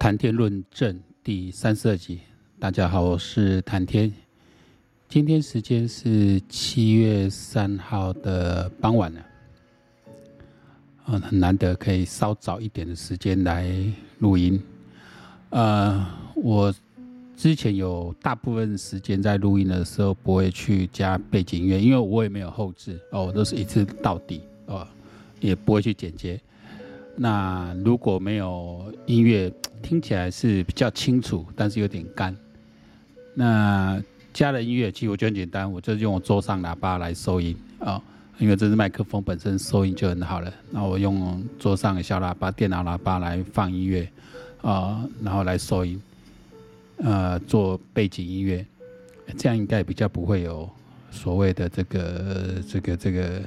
谈天论政第三十二集，大家好，我是谈天。今天时间是七月三号的傍晚了，嗯，很难得可以稍早一点的时间来录音。呃，我之前有大部分时间在录音的时候不会去加背景音乐，因为我也没有后置哦，我都是一次到底哦，也不会去剪接。那如果没有音乐，听起来是比较清楚，但是有点干。那加了音乐，其实我觉得很简单，我就用我桌上喇叭来收音啊、因为这是麦克风本身收音就很好了。那我用桌上的小喇叭、电脑喇叭来放音乐啊、然后来收音，呃，做背景音乐，这样应该比较不会有所谓的这个这个这个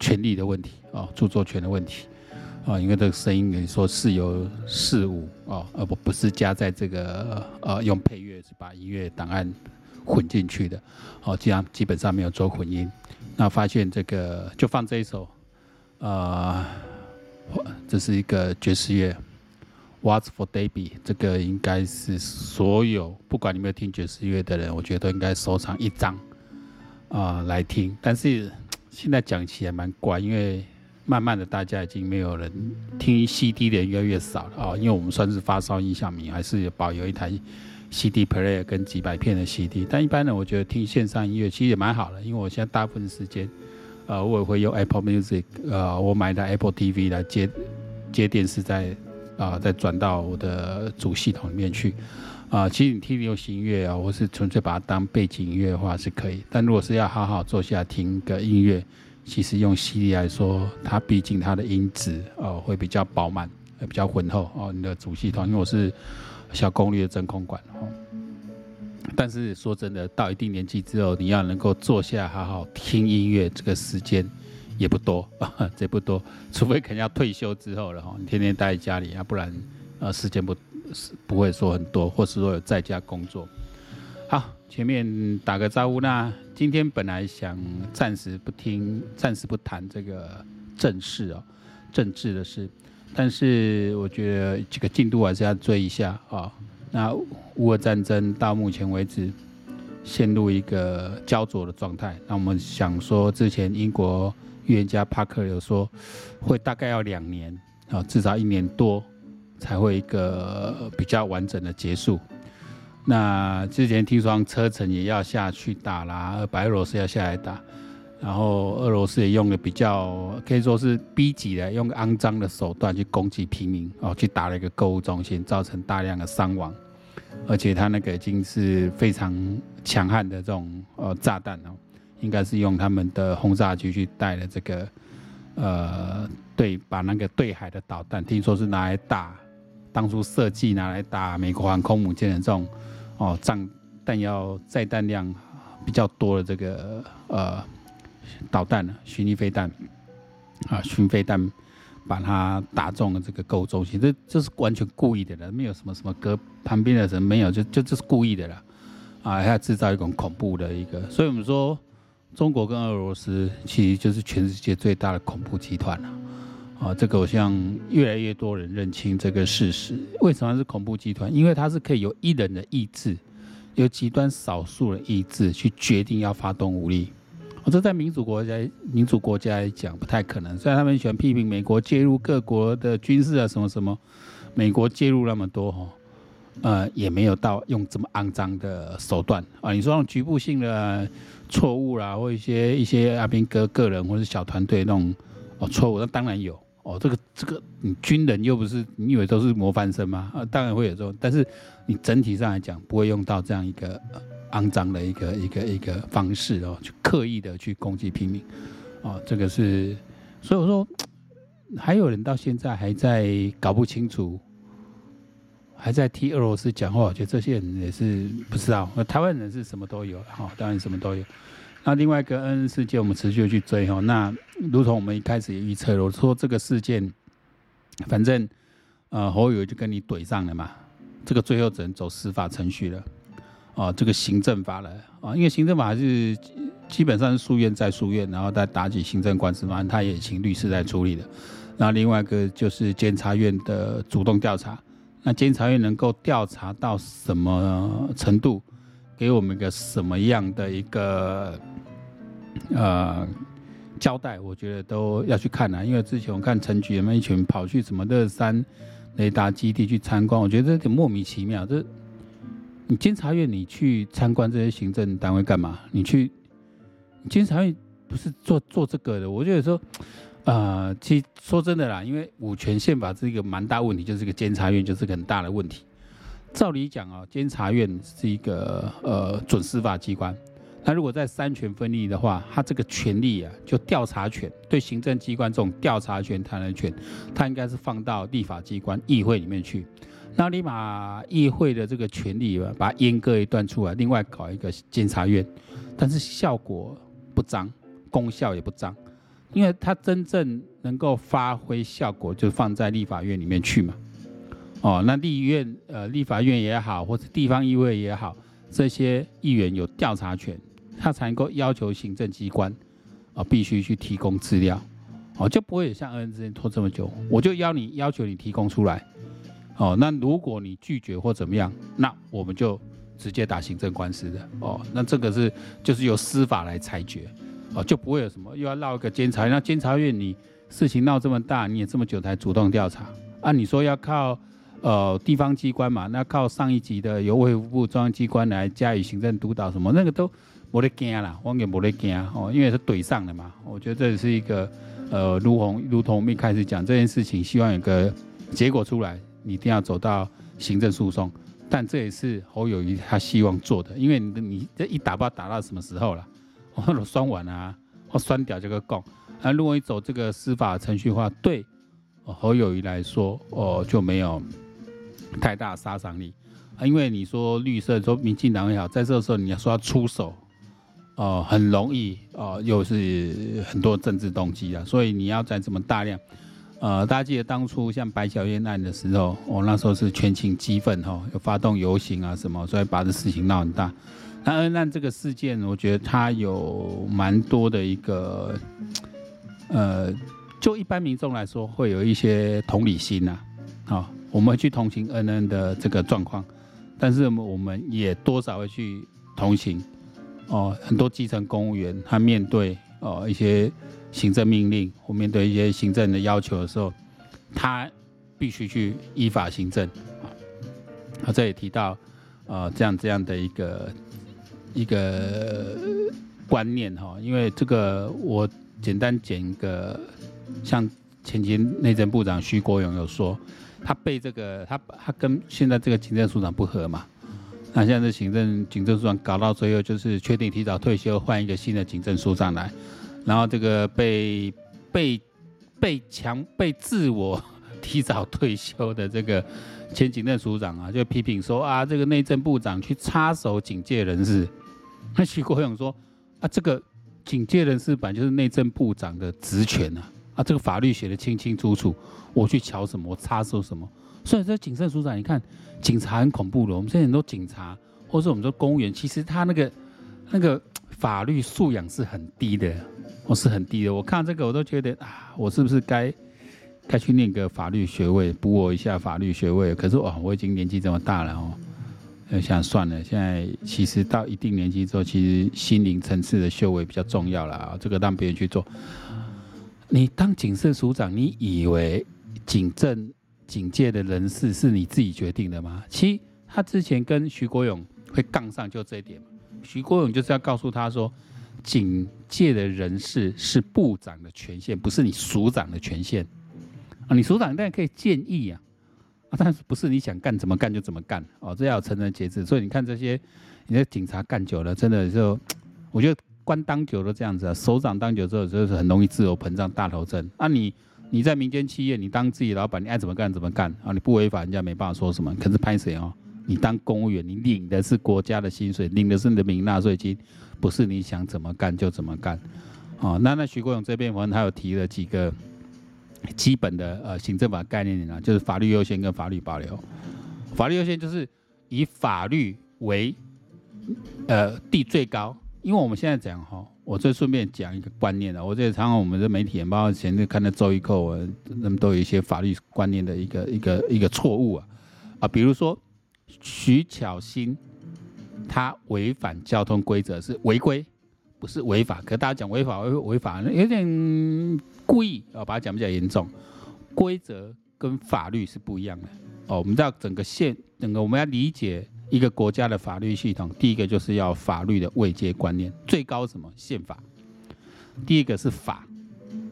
权利的问题啊、哦，著作权的问题。啊，因为这个声音，你说是有事物啊，而不不是加在这个呃用配乐是把音乐档案混进去的，哦，这样基本上没有做混音。那发现这个就放这一首，呃，这是一个爵士乐，What's for Baby，这个应该是所有不管你有没有听爵士乐的人，我觉得都应该收藏一张啊、来听。但是现在讲起来蛮怪，因为。慢慢的，大家已经没有人听 CD 的人越来越少了啊、因为我们算是发烧音响迷，还是保有一台 CD player 跟几百片的 CD。但一般呢，我觉得听线上音乐其实也蛮好的，因为我现在大部分时间，呃，我也会用 Apple Music，呃，我买的 Apple TV 来接接电视再，再啊再转到我的主系统里面去。啊、其实你听流行音乐啊，我是纯粹把它当背景音乐的话是可以，但如果是要好好坐下听个音乐。其实用 CD 来说，它毕竟它的音质哦会比较饱满，比较浑厚哦。你的主系统，因为我是小功率的真空管哦。但是说真的，到一定年纪之后，你要能够坐下好好听音乐，这个时间也不多啊，这不多。除非可能要退休之后了哈，你天天待在家里，要不然呃时间不是不会说很多，或是说有在家工作。好。前面打个招呼，那今天本来想暂时不听，暂时不谈这个政事哦，政治的事，但是我觉得这个进度还是要追一下啊、哦。那乌俄战争到目前为止陷入一个焦灼的状态，那我们想说，之前英国预言家帕克有说，会大概要两年啊、至少一年多才会一个比较完整的结束。那之前听说车臣也要下去打啦，白俄罗斯要下来打，然后俄罗斯也用了比较可以说是逼急的，用肮脏的手段去攻击平民哦，去打了一个购物中心，造成大量的伤亡，而且他那个已经是非常强悍的这种呃炸弹哦，应该是用他们的轰炸机去带了这个呃对，把那个对海的导弹，听说是拿来打当初设计拿来打美国航空母舰的这种。哦，战弹药载弹量比较多的这个呃导弹呢，巡弋飞弹啊，巡飞弹把它打中了这个购物中心，这这是完全故意的了，没有什么什么隔旁边的人没有，就就这是故意的了啊，还要制造一种恐怖的一个，所以我们说中国跟俄罗斯其实就是全世界最大的恐怖集团了啊，这个我希望越来越多人认清这个事实。为什么是恐怖集团？因为它是可以由一人的意志，由极端少数的意志去决定要发动武力。我这在民主国家、民主国家来讲不太可能。虽然他们喜欢批评美国介入各国的军事啊什么什么，美国介入那么多哈，呃，也没有到用这么肮脏的手段啊。你说那种局部性的错误啦，或一些一些阿兵哥个人或者小团队那种哦错误，那当然有。哦，这个这个，你军人又不是你以为都是模范生吗？啊，当然会有这种，但是你整体上来讲不会用到这样一个肮脏的一个一个一个方式哦，去刻意的去攻击平民，哦，这个是，所以我说还有人到现在还在搞不清楚，还在替俄罗斯讲话，我觉得这些人也是不知道。台湾人是什么都有，哈，当然什么都有。那另外一个恩恩事件，我们持续去追哈。那如同我们一开始也预测了，说这个事件，反正呃侯友就跟你怼上了嘛，这个最后只能走司法程序了，哦，这个行政法了啊，因为行政法是基本上是诉愿再诉愿，然后再打起行政官司嘛，他也请律师来处理的。那另外一个就是监察院的主动调查，那监察院能够调查到什么程度，给我们一个什么样的一个呃交代？我觉得都要去看啊。因为之前我看陈局他们一群跑去什么乐山雷达基地去参观，我觉得这有点莫名其妙。这你监察院你去参观这些行政单位干嘛？你去监察院不是做做这个的？我觉得说。呃，其实说真的啦，因为五权宪法是一个蛮大问题，就是一个监察院就是个很大的问题。照理讲啊，监察院是一个呃准司法机关，那如果在三权分立的话，他这个权力啊，就调查权对行政机关这种调查权、弹劾权，他应该是放到立法机关议会里面去。那你把议会的这个权力吧，把它阉割一段出来，另外搞一个监察院，但是效果不彰，功效也不彰。因为它真正能够发挥效果，就放在立法院里面去嘛。哦，那立院呃，立法院也好，或者地方议会也好，这些议员有调查权，他才能够要求行政机关啊、必须去提供资料，哦，就不会像恩之前拖这么久。我就要你要求你提供出来，哦，那如果你拒绝或怎么样，那我们就直接打行政官司的，哦，那这个是就是由司法来裁决。哦，就不会有什么又要绕一个监察院。那监察院你事情闹这么大，你也这么久才主动调查啊？你说要靠呃地方机关嘛？那靠上一级的由卫福部中央机关来加以行政督导什么？那个都没得惊啦，完全没得惊哦，因为是怼上的嘛。我觉得这是一个呃，如同如同我们一开始讲这件事情，希望有个结果出来，你一定要走到行政诉讼。但这也是侯友宜他希望做的，因为你你这一打不知道打到什么时候了。或者酸完啊，或酸掉这个供，那如果你走这个司法程序的话，对侯友宜来说，哦就没有太大杀伤力啊。因为你说绿色，说民进党也好，在这个时候你要说要出手，哦很容易哦，又是很多政治动机啊，所以你要在这么大量，呃，大家记得当初像白小燕案的时候，我、哦、那时候是全情激愤哈，有发动游行啊什么，所以把这事情闹很大。那恩案这个事件，我觉得它有蛮多的一个，呃，就一般民众来说，会有一些同理心呐，啊，我们会去同情恩恩的这个状况，但是我们也多少会去同情，哦，很多基层公务员他面对哦一些行政命令或面对一些行政的要求的时候，他必须去依法行政，啊，这也提到，呃，这样这样的一个。一个观念哈，因为这个我简单讲一个，像前前内政部长徐国勇有说，他被这个他他跟现在这个行政署长不合嘛，那现在行政行政署长搞到最后就是确定提早退休，换一个新的行政署长来，然后这个被被被强被自我提早退休的这个前警政署长啊，就批评说啊，这个内政部长去插手警戒人事。那徐国勇说：“啊，这个警戒人事本来就是内政部长的职权啊，啊，这个法律写得清清楚楚，我去瞧什么，我插手什么。所以说警政署长，你看，警察很恐怖的。我们现在很多警察，或是我们说公务员，其实他那个那个法律素养是很低的，我是很低的。我看这个，我都觉得啊，我是不是该该去念个法律学位，补我一下法律学位？可是哦，我已经年纪这么大了哦。”呃，想算了，现在其实到一定年纪之后，其实心灵层次的修为比较重要了啊。这个让别人去做。你当警政署长，你以为警政警界的人事是你自己决定的吗？其实他之前跟徐国勇会杠上，就这一点。徐国勇就是要告诉他说，警界的人事是部长的权限，不是你署长的权限啊。你署长当然可以建议啊。啊，但是不是你想干怎么干就怎么干哦？这要有成人节制。所以你看这些，你的警察干久了，真的就，我觉得官当久了这样子啊，首长当久之后就是很容易自由膨胀、大头症。啊你，你在民间企业，你当自己老板，你爱怎么干怎么干啊？你不违法，人家没办法说什么。可是拍谁哦？你当公务员，你领的是国家的薪水，领的是人民纳税金，不是你想怎么干就怎么干。哦，那那徐国勇这边，我他有提了几个。基本的呃行政法概念呢，就是法律优先跟法律保留。法律优先就是以法律为呃地最高，因为我们现在讲哈，我再顺便讲一个观念啊，我这常常我们的媒体包括前面看的周一蔻，我们都有一些法律观念的一个一个一个错误啊啊，比如说徐巧芯，他违反交通规则是违规，不是违法。可大家讲违法违违法，有点故意啊，把它讲比较严重。规则跟法律是不一样的哦。我们知道整个宪，整个我们要理解一个国家的法律系统，第一个就是要法律的位阶观念，最高什么宪法，第一个是法，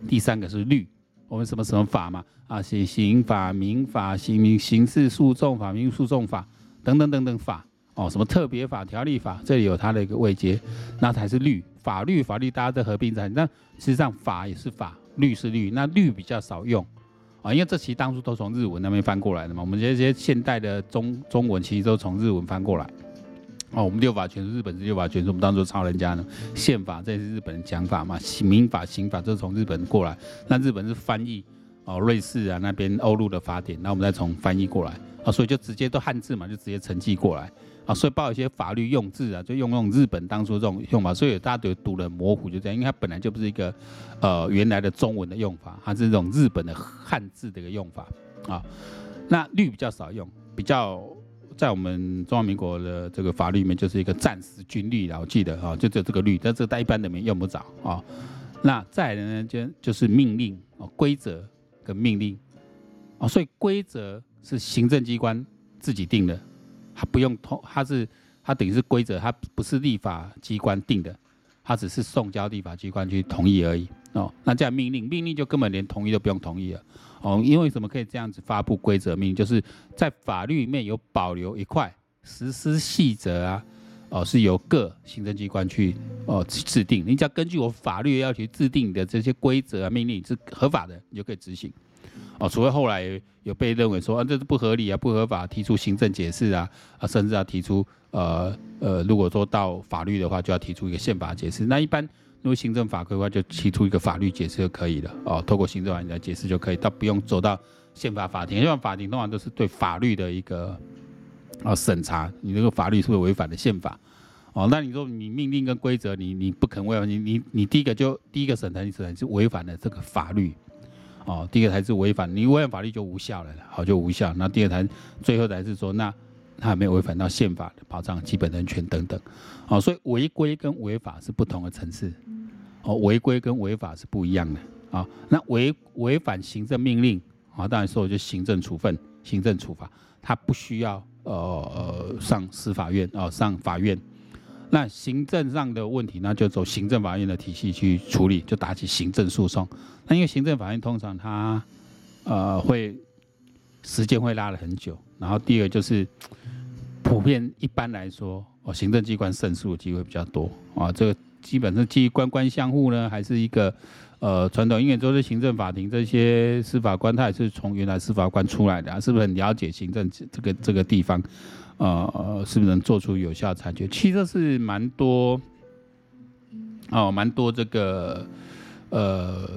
第三个是律。我们什么什么法嘛？啊，刑刑法、民法、刑民刑事诉讼法、民诉讼法等等等等法哦，什么特别法、条例法，这里有它的一个位阶，那才是律。法律法律大家都合并在，那实际上法也是法，律是律，那律比较少用啊，因为这其实当初都从日文那边翻过来的嘛。我们这些现代的中中文其实都从日文翻过来。哦，我们六法全书，日本是六法全书，我们当做抄人家呢。宪法这也是日本的讲法嘛，民法、刑法这是从日本过来，那日本是翻译哦，瑞士啊那边欧陆的法典，那我们再从翻译过来啊，所以就直接都汉字嘛，就直接承继过来啊，所以包括一些法律用字啊，就用用日本当初这种用法，所以大家都读的模糊，就这样，因为它本来就不是一个呃原来的中文的用法，它是这种日本的汉字的一个用法啊。那律比较少用，比较。在我们中华民国的这个法律里面，就是一个战时军律啦，我记得啊，就只有这个律，但这个在一般的面用不着啊。那再来呢，就就是命令啊，规则跟命令啊，所以规则是行政机关自己定的，它不用通，它是它等于是规则，它不是立法机关定的，它只是送交立法机关去同意而已哦。那这样命令，命令就根本连同意都不用同意了。哦，因为什么可以这样子发布规则命令？就是在法律里面有保留一块实施细则啊，哦，是由各行政机关去哦制定。你只要根据我法律要求制定的这些规则啊命令是合法的，你就可以执行。哦，除非后来有被认为说啊这是不合理啊不合法，提出行政解释啊啊，甚至要提出呃呃，如果说到法律的话，就要提出一个宪法解释。那一般。如果行政法规的话，就提出一个法律解释就可以了哦。透过行政法来解释就可以，倒不用走到宪法法庭。宪法法庭通常都是对法律的一个啊审查，你这个法律是不是违反了宪法？哦，那你说你命令跟规则，你你不肯违反，你你你第一个就第一个审查，你审查是违反了这个法律哦。第一个才是违反，你违反法律就无效了，好就无效。那第二才最后才是说，那他还没有违反到宪法的保障基本人权等等。哦，所以违规跟违法是不同的层次。哦，违规跟违法是不一样的啊。那违违反行政命令啊，当然说就行政处分、行政处罚，他不需要呃上司法院哦，上法院。那行政上的问题，那就走行政法院的体系去处理，就打起行政诉讼。那因为行政法院通常它呃会时间会拉了很久，然后第二就是普遍一般来说，哦，行政机关胜诉的机会比较多啊，这个。基本上基于官官相护呢，还是一个呃传统，因为都是行政法庭这些司法官，他也是从原来司法官出来的，啊，是不是很了解行政这个这个地方？呃，是不是能做出有效裁决？其实是蛮多哦，蛮多这个呃。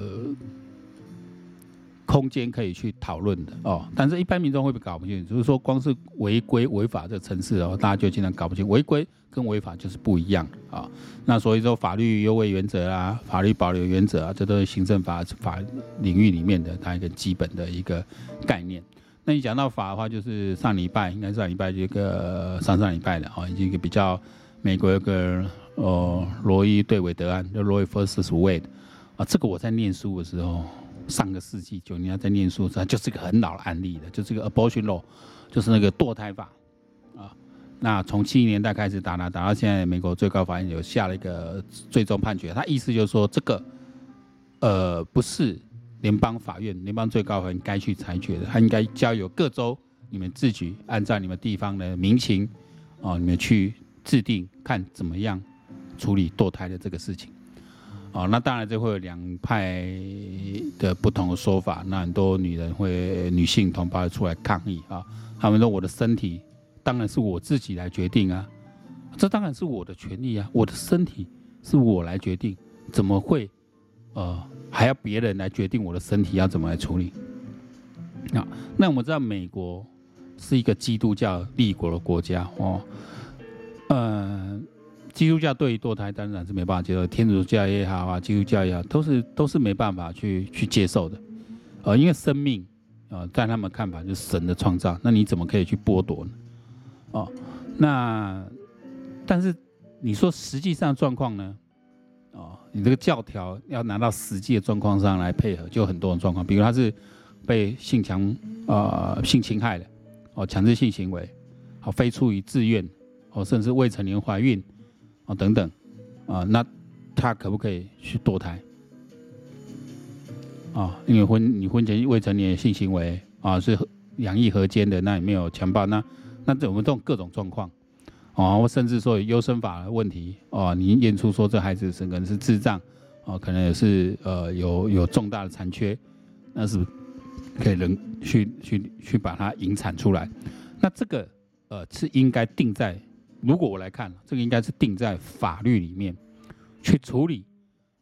空间可以去讨论的哦，但是一般民众会不会搞不清楚？就是说，光是违规违法这个层次哦，大家就经常搞不清。违规跟违法就是不一样啊、那所以说，法律优惠原则啊，法律保留原则啊，这都是行政法法领域里面的它一个基本的一个概念。那你讲到法的话，就是上礼拜应该上礼拜这个上上礼拜的啊，已经一个比较美国一个呃罗伊对韦德案，就 Roe versus Wade 啊，这个我在念书的时候。上个世纪九零年在念书时，就是个很老的案例的，就是这个 abortion law，就是那个堕胎法啊。那从七零年代开始打呢打到现在，美国最高法院有下了一个最终判决，他意思就是说，这个呃不是联邦法院、联邦最高法院该去裁决的，他应该交由各州你们自己按照你们地方的民情啊，你们去制定看怎么样处理堕胎的这个事情。哦，那当然这会有两派的不同的说法。那很多女人会，女性同胞出来抗议啊，他们说我的身体当然是我自己来决定啊，这当然是我的权利啊，我的身体是我来决定，怎么会呃还要别人来决定我的身体要怎么来处理？啊，那我们知道美国是一个基督教立国的国家哦，呃。基督教对于堕胎当然是没办法接受，天主教也好啊，基督教也好，都是都是没办法去去接受的，呃，因为生命啊，在他们看法就是神的创造，那你怎么可以去剥夺呢？哦，那但是你说实际上状况呢？哦，你这个教条要拿到实际的状况上来配合，就很多种状况，比如他是被性强呃性侵害的，哦，强制性行为，哦，非出于自愿，哦，甚至未成年怀孕，哦等等，啊，那他可不可以去堕胎？啊，因为婚你婚前未成年性行为啊，是两意合奸的，那也没有强暴，那那这我们这种各种状况，啊，或甚至说有优生法的问题，啊，你验出说这孩子是可能是智障，啊，可能也是呃有有重大的残缺，那是可以人去去去把它引产出来，那这个呃是应该定在，如果我来看，这个应该是定在法律里面去处理，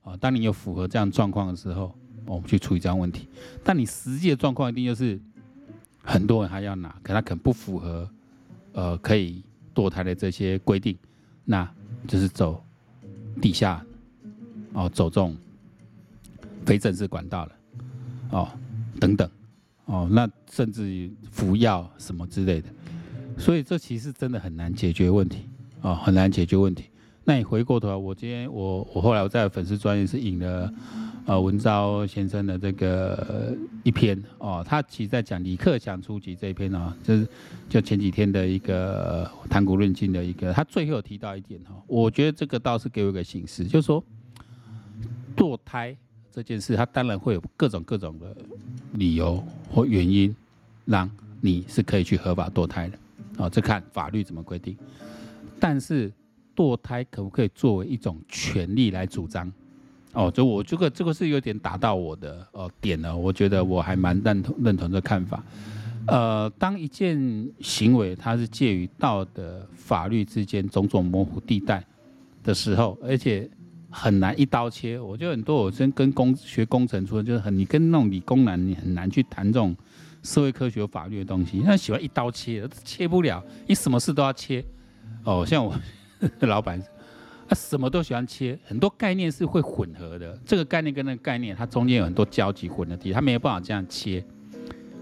啊，当你有符合这样状况的时候。我们去处理这样问题，但你实际的状况一定就是很多人还要拿，可他可能不符合呃可以堕胎的这些规定，那就是走地下哦，走这种非正式管道了哦，等等哦，那甚至于服药什么之类的，所以这其实真的很难解决问题哦，很难解决问题。那你回过头来，我今天我我后来我在粉丝专页是引了。呃，文昭先生的这个一篇哦，他其实在讲李克强初级这一篇哦，就是就前几天的一个谈古论今的一个，他最后提到一点哈，我觉得这个倒是给我一个启示，就是说堕胎这件事，他当然会有各种各种的理由或原因，让你是可以去合法堕胎的哦，这看法律怎么规定，但是堕胎可不可以作为一种权利来主张？哦，就我这个这个是有点打到我的呃点了，我觉得我还蛮认同认同这看法。呃，当一件行为它是介于道德法律之间种种模糊地带的时候，而且很难一刀切。我觉得很多我真跟工学工程出来就是很你跟那种理工男你很难去谈这种社会科学法律的东西，那喜欢一刀切，切不了，你什么事都要切。哦，像我 老板。他什么都喜欢切，很多概念是会混合的。这个概念跟那个概念，它中间有很多交集混的地方，它没有办法这样切。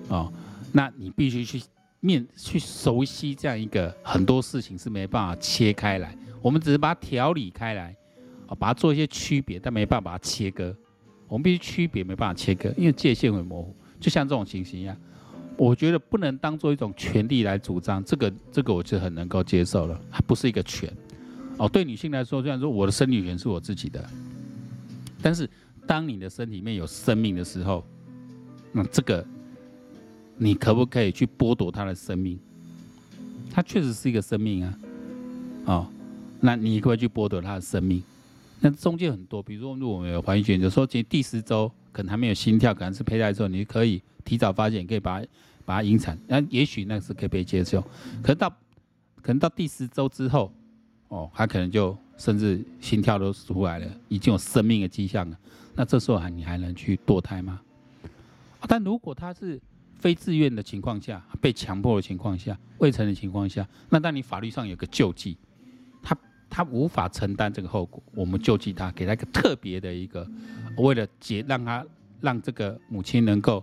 哦，那你必须去面去熟悉这样一个很多事情是没办法切开来。我们只是把它调理开来，啊，把它做一些区别，但没办法把它切割。我们必须区别，没办法切割，因为界限会模糊。就像这种情形一样，我觉得不能当做一种权利来主张。这个这个我就很能够接受了，它不是一个权。哦，对女性来说，虽然说我的生理权是我自己的，但是当你的身体里面有生命的时候，那这个你可不可以去剥夺她的生命？她确实是一个生命啊，哦，那你可不可以去剥夺她的生命？那中间很多，比如说如果我们有怀孕选择说其实第十周可能还没有心跳，可能是胚胎的时候，你可以提早发现，可以把它把它引产，那也许那是可以被接受。可是到可能到第十周之后。哦，他可能就甚至心跳都出来了，已经有生命的迹象了。那这时候还你还能去堕胎吗？但如果他是非自愿的情况下，被强迫的情况下，未成的情况下，那当你法律上有个救济，他他无法承担这个后果，我们救济他，给他一个特别的一个，为了解让他让这个母亲能够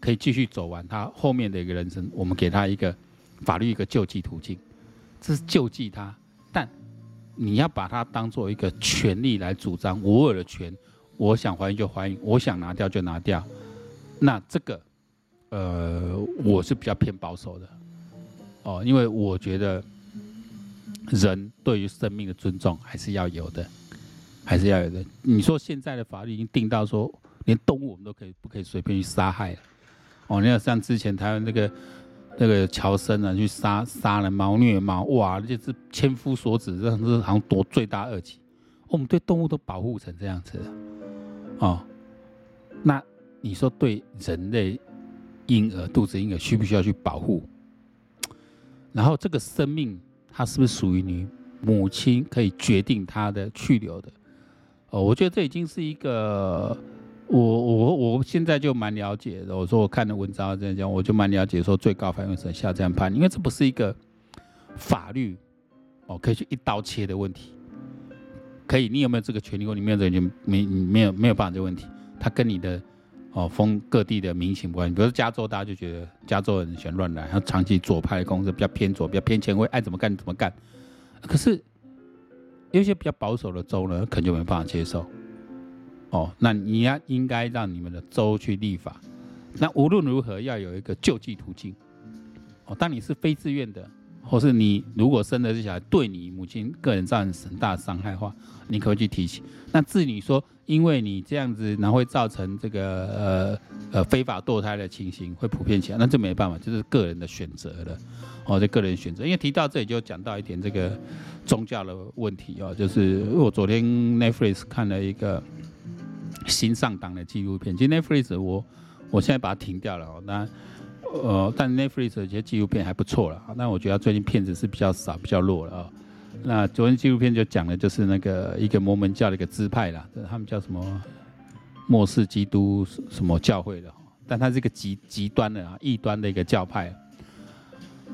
可以继续走完他后面的一个人生，我们给他一个法律一个救济途径，这是救济他，但。你要把它当做一个权利来主张，我有的权，我想怀孕就怀孕，我想拿掉就拿掉。那这个，呃，我是比较偏保守的，哦，因为我觉得人对于生命的尊重还是要有的，还是要有的。你说现在的法律已经定到说，连动物我们都可以不可以随便去杀害了？哦，你要像之前台湾那个。那个乔森啊，去杀杀人猫、虐猫，哇，那就是千夫所指，这是好像夺罪大恶极。我们对动物都保护成这样子，哦，那你说对人类婴儿、肚子婴儿需不需要去保护？然后这个生命，它是不是属于你母亲可以决定它的去留的？哦，我觉得这已经是一个。我我我现在就蛮了解的。我说我看的文章这样讲，我就蛮了解说最高法院是下这样判，因为这不是一个法律哦可以去一刀切的问题。可以，你有没有这个权利？或你没有这个权，没没有没有办法这个问题。他跟你的哦，封各地的民情不安。比如说加州，大家就觉得加州人喜欢乱来，然后长期左派的公司比较偏左，比较偏前卫，爱怎么干怎么干。可是有一些比较保守的州呢，可能就没办法接受。哦，那你要应该让你们的州去立法。那无论如何要有一个救济途径。哦，当你是非自愿的。或是你如果生的这小孩对你母亲个人造成很大的伤害的话，你可以去提起？那至于你说，因为你这样子，然后会造成这个呃呃非法堕胎的情形会普遍起来，那这没办法，就是个人的选择了。哦，这个人选择。因为提到这里就讲到一点这个宗教的问题哦，就是我昨天 Netflix 看了一个新上档的纪录片，其实 Netflix 我我现在把它停掉了哦，那。呃，但 Netflix 有些纪录片还不错了，那我觉得最近片子是比较少、比较弱了啊。那昨天纪录片就讲的就是那个一个摩门教的一个支派啦，他们叫什么末世基督什么教会的，但它是一个极极端的啊，异端的一个教派。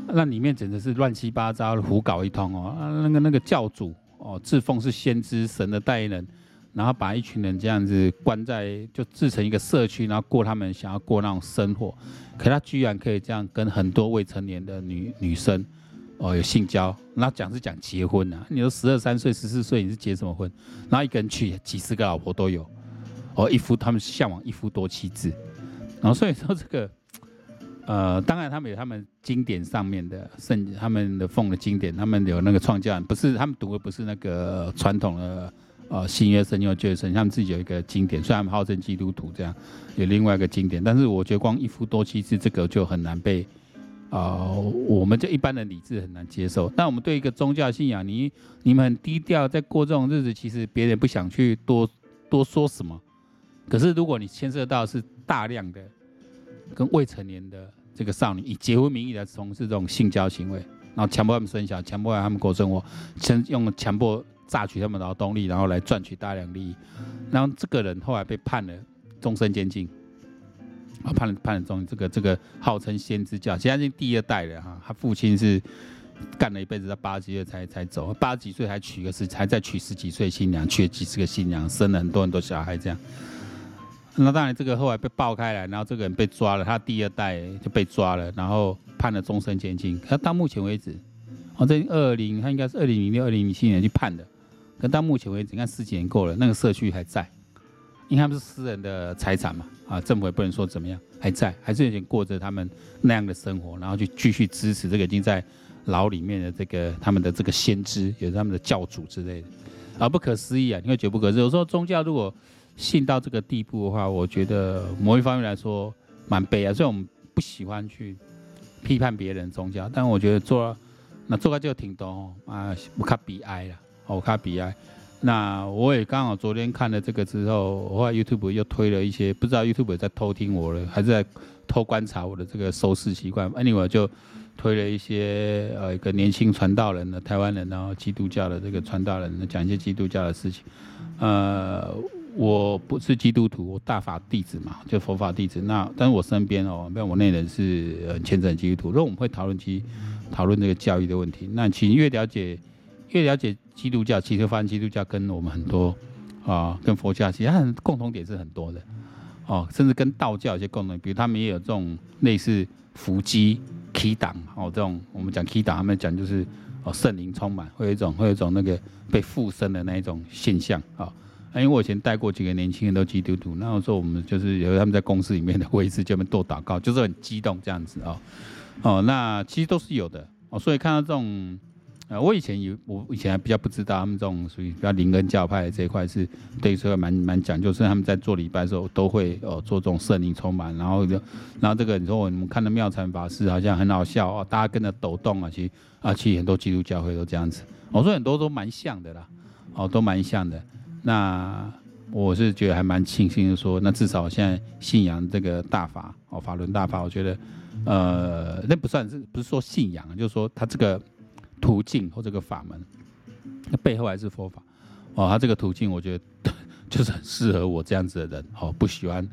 那里面简直是乱七八糟的胡搞一通哦，那个那个教主哦，自奉是先知神的代言人。然后把一群人这样子关在，就制成一个社区，然后过他们想要过那种生活。可他居然可以这样跟很多未成年的女女生，哦，有性交。然后讲是讲结婚啊，你说十二三岁、十四岁，你是结什么婚？然后一个人娶几十个老婆都有，哦，一夫他们向往一夫多妻制。然后所以说这个，呃，当然他们有他们经典上面的圣，他们的奉的经典，他们有那个创教，不是他们读的不是那个传统的。呃，新约圣经、旧约圣经，他们自己有一个经典，虽然他们号称基督徒这样，有另外一个经典，但是我觉得光一夫多妻制这个就很难被，啊、呃，我们这一般的理智很难接受。但我们对一个宗教信仰，你你们很低调在过这种日子，其实别人不想去多多说什么。可是如果你牵涉到是大量的跟未成年的这个少女以结婚名义来从事这种性交行为，然后强迫他们生小孩，强迫他们过生活，先用强迫。榨取他们劳动力，然后来赚取大量利益，然后这个人后来被判了终身监禁，啊，判了判了终这个这个号称先知教，现在是第二代了哈，他父亲是干了一辈子，到八十几岁才才走，八十几岁还娶个十，还在娶十几岁新娘，娶了几十个新娘，生了很多很多小孩这样。那当然这个后来被爆开来，然后这个人被抓了，他第二代就被抓了，然后判了终身监禁。可到目前为止，哦，这二零他应该是二零零六、二零零七年去判的。可到目前为止，你看十几年过了，那个社区还在，因为他们是私人的财产嘛，啊，政府也不能说怎么样，还在，还是有点过着他们那样的生活，然后去继续支持这个已经在牢里面的这个他们的这个先知，也是他们的教主之类的，啊，不可思议啊！你会觉得不可思议。有时候宗教如果信到这个地步的话，我觉得某一方面来说蛮悲哀。所以我们不喜欢去批判别人宗教，但我觉得做那做个就挺多啊，不卡悲哀了。哦，卡比埃，那我也刚好昨天看了这个之后，我后来 YouTube 又推了一些，不知道 YouTube 在偷听我了，还是在偷观察我的这个收视习惯。Anyway，就推了一些呃一个年轻传道人的台湾人，然后基督教的这个传道人，讲一些基督教的事情。呃，我不是基督徒，我大法弟子嘛，就佛法弟子。那但是我身边哦，没有我那人是呃虔诚基督徒。如果我们会讨论其讨论这个教育的问题，那请越了解。越了解基督教，其实发现基督教跟我们很多啊，跟佛教其实它共同点是很多的哦，甚至跟道教有些共同，比如他们也有这种类似伏击、祈祷哦，这种我们讲祈祷，他们讲就是哦圣灵充满，会有一种会有一种那个被附身的那一种现象啊。因为我以前带过几个年轻人都基督徒，那时候我们就是有他们在公司里面的会议室，就们都祷告，就是很激动这样子啊。哦，那其实都是有的哦，所以看到这种。呃，我以前有，我以前还比较不知道，他们这种属于比较灵恩教派的这一块是对这个蛮蛮讲究，是他们在做礼拜的时候都会哦做这种圣灵充满，然后就，然后这个你说我们看的妙禅法师好像很好笑哦，大家跟着抖动啊，其实啊其实很多基督教会都这样子，我说很多都蛮像的啦，哦都蛮像的，那我是觉得还蛮庆幸的说，那至少现在信仰这个大法哦法轮大法，我觉得呃那不算是不是说信仰，就是说他这个。途径或这个法门，那背后还是佛法哦。他这个途径，我觉得 就是很适合我这样子的人哦，不喜欢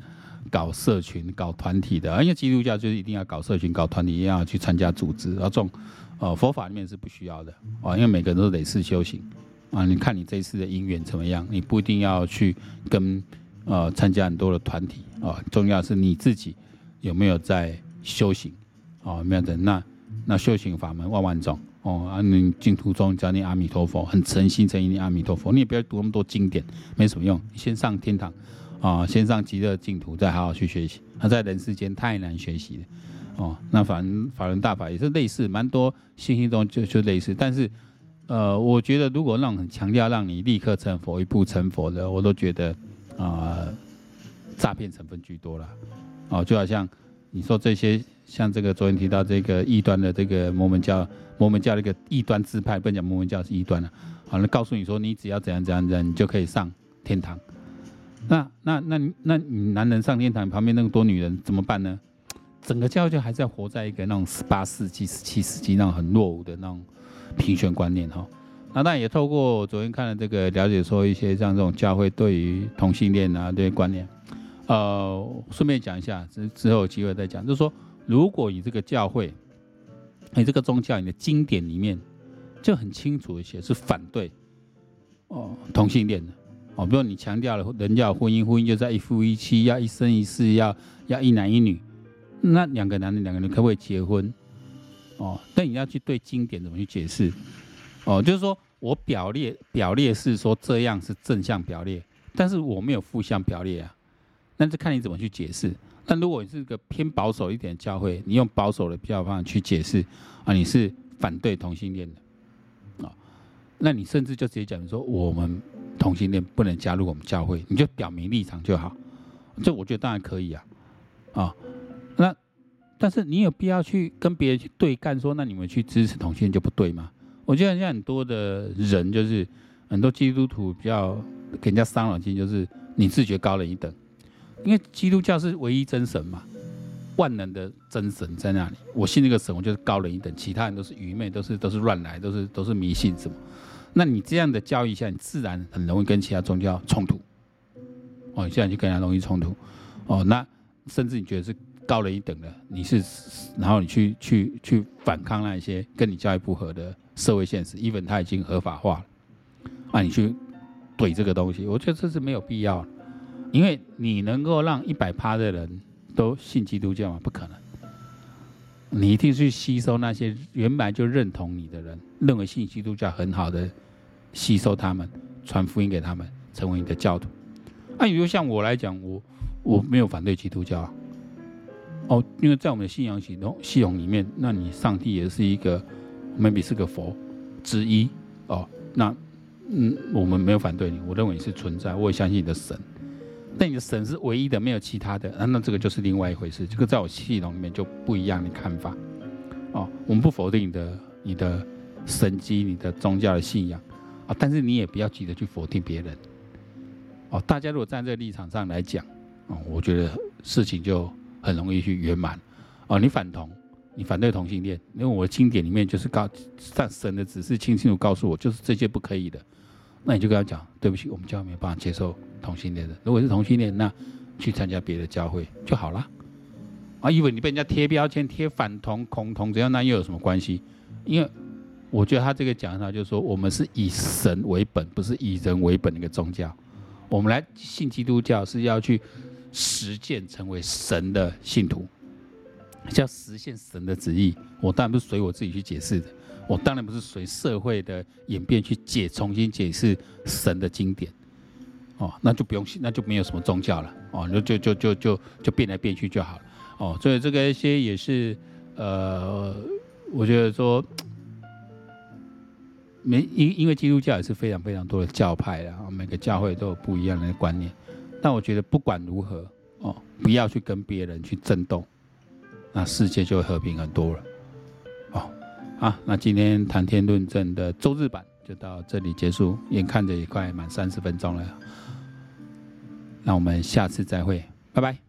搞社群、搞团体的。因为基督教就是一定要搞社群、搞团体，一定要去参加组织。然后这种呃佛法里面是不需要的哦，因为每个人都得是修行啊。你看你这一次的因缘怎么样？你不一定要去跟呃参加很多的团体哦，重要是你自己有没有在修行，哦，有没有的那那修行法门万万种，哦，啊，你净土宗只要念阿弥陀佛，很诚心诚意念阿弥陀佛，你也不要读那么多经典，没什么用，先上天堂，啊、先上极乐净土，再好好去学习，那在人世间太难学习了，哦，那法法轮大法也是类似，蛮多信息中就就类似，但是。呃，我觉得如果让很强调让你立刻成佛、一步成佛的，我都觉得啊，诈骗成分居多了。哦，就好像你说这些，像这个昨天提到这个异端的这个摩门教，摩门教的一个异端支派，不能讲摩门教是异端了。好了，告诉你说你只要怎样怎样怎样，你就可以上天堂。那那那那你男人上天堂，旁边那么多女人怎么办呢？整个教就还是要活在一个那种十八世纪、十七世纪那种很落伍的那种。评选观念哈，那当然也透过昨天看了这个了解，说一些像这种教会对于同性恋啊这些观念，呃，顺便讲一下，之之后有机会再讲，就是说，如果你这个教会，你这个宗教，你的经典里面就很清楚一些是反对哦同性恋的哦，比如你强调了人要婚姻，婚姻就在一夫一妻，要一生一世，要要一男一女，那两个男的两个人可不可以结婚？哦，但你要去对经典怎么去解释？哦，就是说我表列表列是说这样是正向表列，但是我没有负向表列啊。那这看你怎么去解释。但如果你是个偏保守一点的教会，你用保守的比较方法去解释啊，你是反对同性恋的啊，那你甚至就直接讲说我们同性恋不能加入我们教会，你就表明立场就好。这我觉得当然可以啊，啊，那。但是你有必要去跟别人去对干，说那你们去支持同性恋就不对吗？我觉得现在很多的人就是很多基督徒比较给人家伤脑筋，就是你自觉高人一等，因为基督教是唯一真神嘛，万能的真神在那里，我信那个神，我就是高人一等，其他人都是愚昧，都是都是乱来，都是都是迷信什么。那你这样的教育下，你自然很容易跟其他宗教冲突。哦，现在就跟人家容易冲突。哦，那甚至你觉得是。高人一等的，你是，然后你去去去反抗那一些跟你教育不合的社会现实，even 它已经合法化了，啊，你去怼这个东西，我觉得这是没有必要，因为你能够让一百趴的人都信基督教吗？不可能，你一定去吸收那些原本就认同你的人，认为信基督教很好的，吸收他们，传福音给他们，成为你的教徒。啊，比如像我来讲，我我没有反对基督教。哦，因为在我们的信仰系统系统里面，那你上帝也是一个，maybe 是个佛之一哦。那嗯，我们没有反对你，我认为你是存在，我也相信你的神。那你的神是唯一的，没有其他的，啊，那这个就是另外一回事。这个在我系统里面就不一样的看法。哦，我们不否定你的你的神迹，你的宗教的信仰啊，但是你也不要急着去否定别人。哦，大家如果站在立场上来讲，哦，我觉得事情就。很容易去圆满，哦，你反同，你反对同性恋，因为我的经典里面就是告上神的指示，清清楚告诉我，就是这些不可以的，那你就跟他讲，对不起，我们教会没有办法接受同性恋的。如果是同性恋，那去参加别的教会就好了。啊，以为你被人家贴标签，贴反同、恐同怎样，那又有什么关系？因为我觉得他这个讲他就是说，我们是以神为本，不是以人为本的一个宗教。我们来信基督教是要去。实践成为神的信徒，叫实现神的旨意。我当然不是随我自己去解释的，我当然不是随社会的演变去解重新解释神的经典。哦，那就不用信，那就没有什么宗教了。哦，就就就就就就变来变去就好了。哦，所以这个一些也是呃，我觉得说，没因因为基督教也是非常非常多的教派啊，每个教会都有不一样的观念。但我觉得不管如何哦，不要去跟别人去争斗，那世界就会和平很多了。啊，那今天谈天论证的周日版就到这里结束，眼看着也快满三十分钟了，那我们下次再会，拜拜。